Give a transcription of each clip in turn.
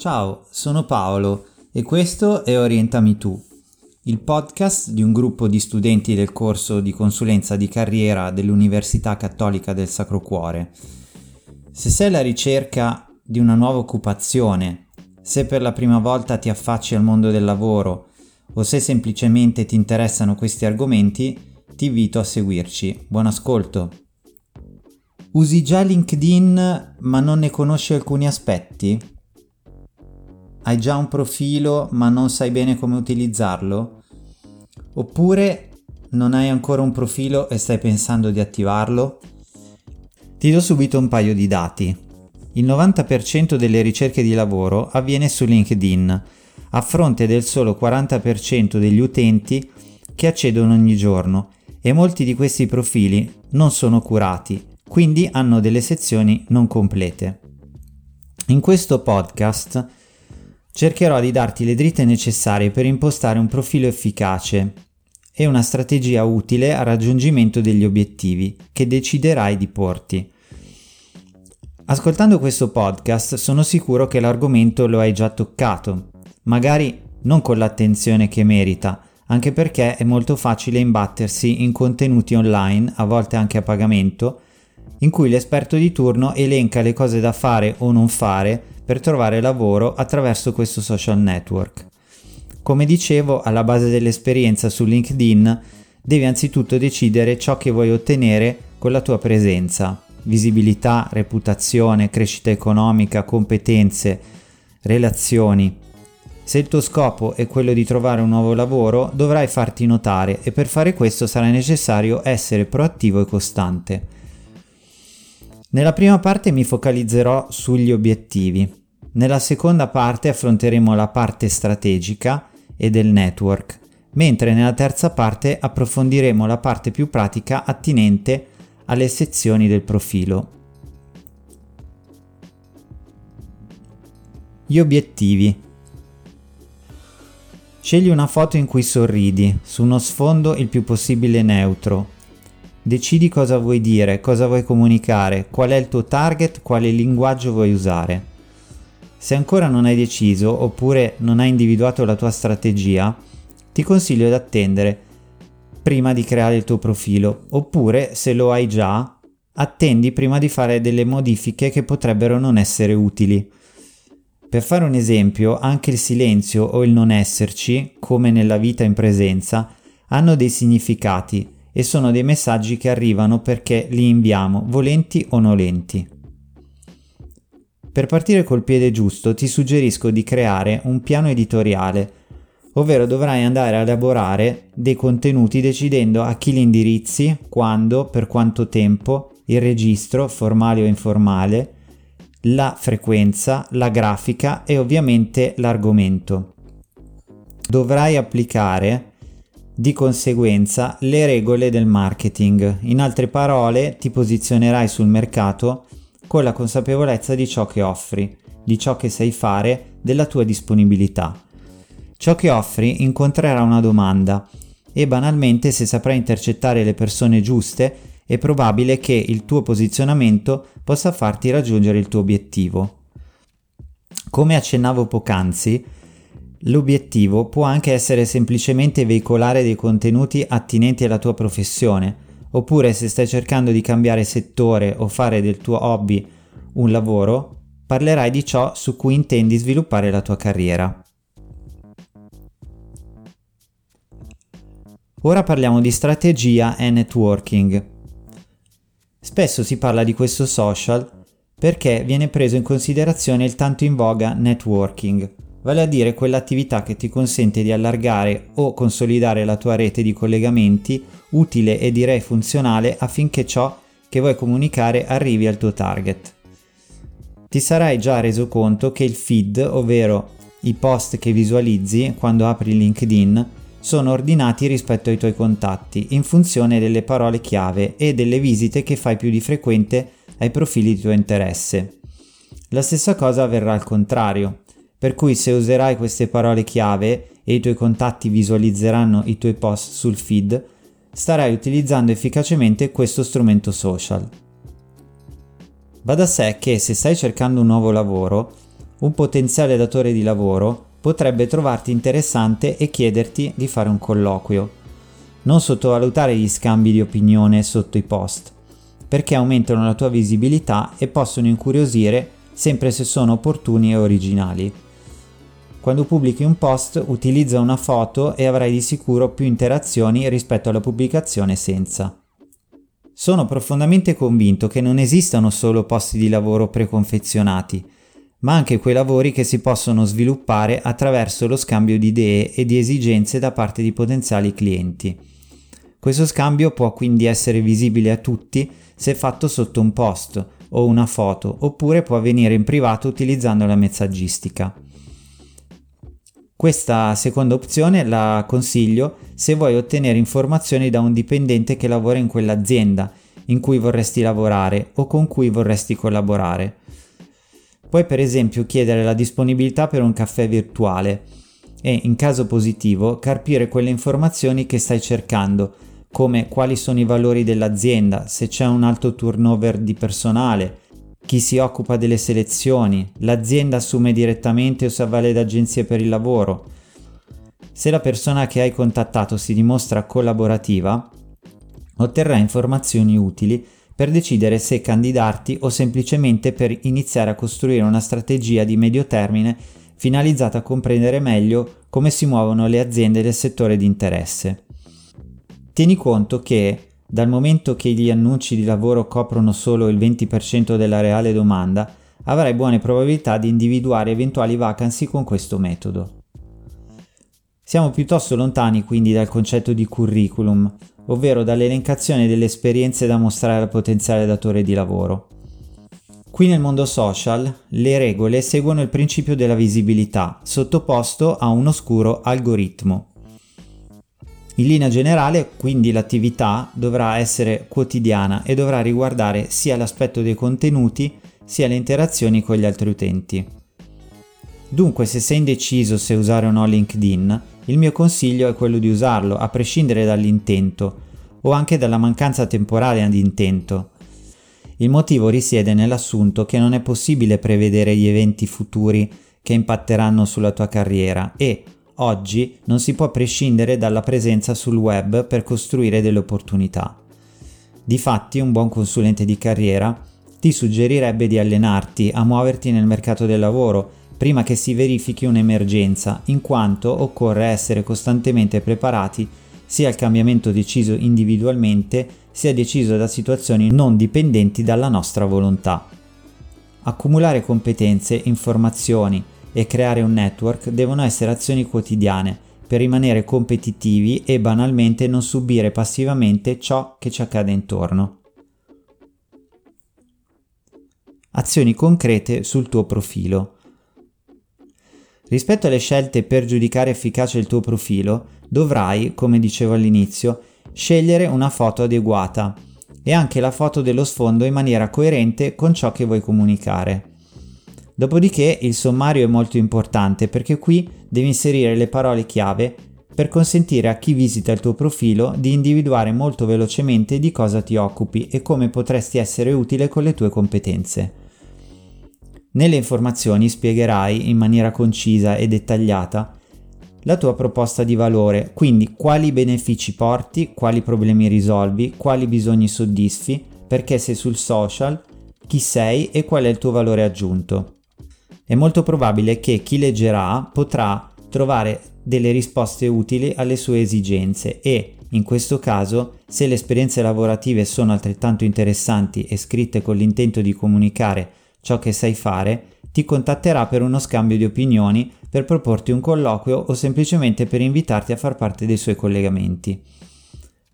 Ciao, sono Paolo e questo è Orientami tu, il podcast di un gruppo di studenti del corso di consulenza di carriera dell'Università Cattolica del Sacro Cuore. Se sei alla ricerca di una nuova occupazione, se per la prima volta ti affacci al mondo del lavoro o se semplicemente ti interessano questi argomenti, ti invito a seguirci. Buon ascolto! Usi già LinkedIn ma non ne conosci alcuni aspetti? Hai già un profilo ma non sai bene come utilizzarlo? Oppure non hai ancora un profilo e stai pensando di attivarlo? Ti do subito un paio di dati. Il 90% delle ricerche di lavoro avviene su LinkedIn, a fronte del solo 40% degli utenti che accedono ogni giorno e molti di questi profili non sono curati quindi hanno delle sezioni non complete. In questo podcast cercherò di darti le dritte necessarie per impostare un profilo efficace e una strategia utile al raggiungimento degli obiettivi che deciderai di porti. Ascoltando questo podcast sono sicuro che l'argomento lo hai già toccato, magari non con l'attenzione che merita, anche perché è molto facile imbattersi in contenuti online, a volte anche a pagamento, in cui l'esperto di turno elenca le cose da fare o non fare per trovare lavoro attraverso questo social network. Come dicevo, alla base dell'esperienza su LinkedIn devi anzitutto decidere ciò che vuoi ottenere con la tua presenza, visibilità, reputazione, crescita economica, competenze, relazioni. Se il tuo scopo è quello di trovare un nuovo lavoro, dovrai farti notare e per fare questo sarà necessario essere proattivo e costante. Nella prima parte mi focalizzerò sugli obiettivi. Nella seconda parte affronteremo la parte strategica e del network, mentre nella terza parte approfondiremo la parte più pratica attinente alle sezioni del profilo. Gli obiettivi. Scegli una foto in cui sorridi, su uno sfondo il più possibile neutro, Decidi cosa vuoi dire, cosa vuoi comunicare, qual è il tuo target, quale linguaggio vuoi usare. Se ancora non hai deciso oppure non hai individuato la tua strategia, ti consiglio di attendere prima di creare il tuo profilo, oppure se lo hai già, attendi prima di fare delle modifiche che potrebbero non essere utili. Per fare un esempio, anche il silenzio o il non esserci, come nella vita in presenza, hanno dei significati e sono dei messaggi che arrivano perché li inviamo, volenti o nolenti. Per partire col piede giusto ti suggerisco di creare un piano editoriale, ovvero dovrai andare a elaborare dei contenuti decidendo a chi li indirizzi, quando, per quanto tempo, il registro, formale o informale, la frequenza, la grafica e ovviamente l'argomento. Dovrai applicare di conseguenza le regole del marketing. In altre parole, ti posizionerai sul mercato con la consapevolezza di ciò che offri, di ciò che sai fare, della tua disponibilità. Ciò che offri incontrerà una domanda e banalmente se saprai intercettare le persone giuste è probabile che il tuo posizionamento possa farti raggiungere il tuo obiettivo. Come accennavo poc'anzi, L'obiettivo può anche essere semplicemente veicolare dei contenuti attinenti alla tua professione, oppure se stai cercando di cambiare settore o fare del tuo hobby un lavoro, parlerai di ciò su cui intendi sviluppare la tua carriera. Ora parliamo di strategia e networking. Spesso si parla di questo social perché viene preso in considerazione il tanto in voga networking, vale a dire quell'attività che ti consente di allargare o consolidare la tua rete di collegamenti utile e direi funzionale affinché ciò che vuoi comunicare arrivi al tuo target. Ti sarai già reso conto che il feed, ovvero i post che visualizzi quando apri LinkedIn, sono ordinati rispetto ai tuoi contatti in funzione delle parole chiave e delle visite che fai più di frequente ai profili di tuo interesse. La stessa cosa avverrà al contrario. Per cui se userai queste parole chiave e i tuoi contatti visualizzeranno i tuoi post sul feed, starai utilizzando efficacemente questo strumento social. Va da sé che se stai cercando un nuovo lavoro, un potenziale datore di lavoro potrebbe trovarti interessante e chiederti di fare un colloquio. Non sottovalutare gli scambi di opinione sotto i post, perché aumentano la tua visibilità e possono incuriosire sempre se sono opportuni e originali. Quando pubblichi un post utilizza una foto e avrai di sicuro più interazioni rispetto alla pubblicazione senza. Sono profondamente convinto che non esistano solo posti di lavoro preconfezionati, ma anche quei lavori che si possono sviluppare attraverso lo scambio di idee e di esigenze da parte di potenziali clienti. Questo scambio può quindi essere visibile a tutti se fatto sotto un post o una foto, oppure può avvenire in privato utilizzando la messaggistica. Questa seconda opzione la consiglio se vuoi ottenere informazioni da un dipendente che lavora in quell'azienda in cui vorresti lavorare o con cui vorresti collaborare. Puoi per esempio chiedere la disponibilità per un caffè virtuale e, in caso positivo, carpire quelle informazioni che stai cercando, come quali sono i valori dell'azienda, se c'è un alto turnover di personale, chi si occupa delle selezioni, l'azienda assume direttamente o si avvale da agenzie per il lavoro. Se la persona che hai contattato si dimostra collaborativa, otterrai informazioni utili per decidere se candidarti o semplicemente per iniziare a costruire una strategia di medio termine finalizzata a comprendere meglio come si muovono le aziende del settore di interesse. Tieni conto che dal momento che gli annunci di lavoro coprono solo il 20% della reale domanda, avrai buone probabilità di individuare eventuali vacancy con questo metodo. Siamo piuttosto lontani quindi dal concetto di curriculum, ovvero dall'elencazione delle esperienze da mostrare al potenziale datore di lavoro. Qui nel mondo social le regole seguono il principio della visibilità, sottoposto a un oscuro algoritmo. In linea generale, quindi, l'attività dovrà essere quotidiana e dovrà riguardare sia l'aspetto dei contenuti sia le interazioni con gli altri utenti. Dunque, se sei indeciso se usare o no LinkedIn, il mio consiglio è quello di usarlo, a prescindere dall'intento o anche dalla mancanza temporanea di intento. Il motivo risiede nell'assunto che non è possibile prevedere gli eventi futuri che impatteranno sulla tua carriera e, Oggi non si può prescindere dalla presenza sul web per costruire delle opportunità. Difatti un buon consulente di carriera ti suggerirebbe di allenarti a muoverti nel mercato del lavoro prima che si verifichi un'emergenza, in quanto occorre essere costantemente preparati sia al cambiamento deciso individualmente sia deciso da situazioni non dipendenti dalla nostra volontà. Accumulare competenze, informazioni, e creare un network devono essere azioni quotidiane per rimanere competitivi e banalmente non subire passivamente ciò che ci accade intorno. Azioni concrete sul tuo profilo. Rispetto alle scelte per giudicare efficace il tuo profilo, dovrai, come dicevo all'inizio, scegliere una foto adeguata e anche la foto dello sfondo in maniera coerente con ciò che vuoi comunicare. Dopodiché il sommario è molto importante perché qui devi inserire le parole chiave per consentire a chi visita il tuo profilo di individuare molto velocemente di cosa ti occupi e come potresti essere utile con le tue competenze. Nelle informazioni spiegherai in maniera concisa e dettagliata la tua proposta di valore, quindi quali benefici porti, quali problemi risolvi, quali bisogni soddisfi, perché sei sul social, chi sei e qual è il tuo valore aggiunto è molto probabile che chi leggerà potrà trovare delle risposte utili alle sue esigenze e, in questo caso, se le esperienze lavorative sono altrettanto interessanti e scritte con l'intento di comunicare ciò che sai fare, ti contatterà per uno scambio di opinioni, per proporti un colloquio o semplicemente per invitarti a far parte dei suoi collegamenti.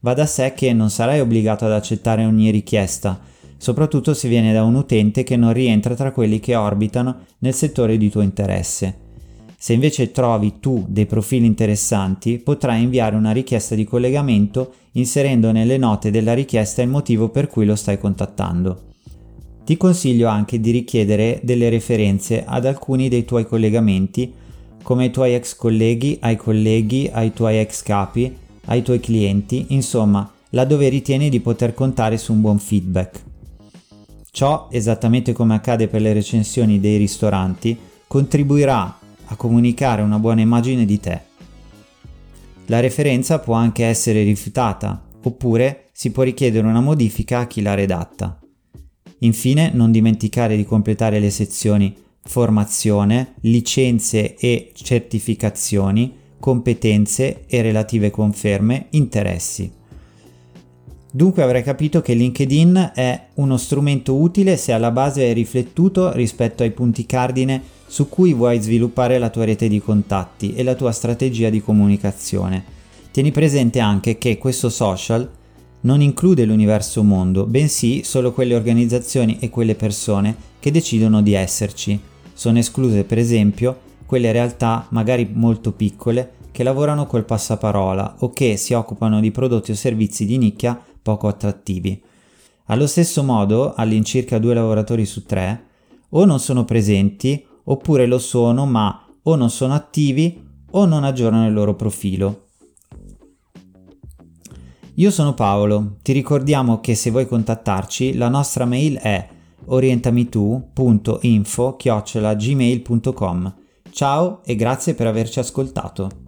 Va da sé che non sarai obbligato ad accettare ogni richiesta, soprattutto se viene da un utente che non rientra tra quelli che orbitano nel settore di tuo interesse. Se invece trovi tu dei profili interessanti, potrai inviare una richiesta di collegamento inserendo nelle note della richiesta il motivo per cui lo stai contattando. Ti consiglio anche di richiedere delle referenze ad alcuni dei tuoi collegamenti, come ai tuoi ex colleghi, ai colleghi, ai tuoi ex capi, ai tuoi clienti, insomma, laddove ritieni di poter contare su un buon feedback. Ciò, esattamente come accade per le recensioni dei ristoranti, contribuirà a comunicare una buona immagine di te. La referenza può anche essere rifiutata, oppure si può richiedere una modifica a chi l'ha redatta. Infine, non dimenticare di completare le sezioni formazione, licenze e certificazioni, competenze e relative conferme, interessi. Dunque avrai capito che LinkedIn è uno strumento utile se alla base è riflettuto rispetto ai punti cardine su cui vuoi sviluppare la tua rete di contatti e la tua strategia di comunicazione. Tieni presente anche che questo social non include l'universo mondo, bensì solo quelle organizzazioni e quelle persone che decidono di esserci. Sono escluse per esempio quelle realtà magari molto piccole che lavorano col passaparola o che si occupano di prodotti o servizi di nicchia poco attrattivi. Allo stesso modo, all'incirca due lavoratori su tre o non sono presenti oppure lo sono ma o non sono attivi o non aggiornano il loro profilo. Io sono Paolo, ti ricordiamo che se vuoi contattarci la nostra mail è orientamitu.info-gmail.com Ciao e grazie per averci ascoltato.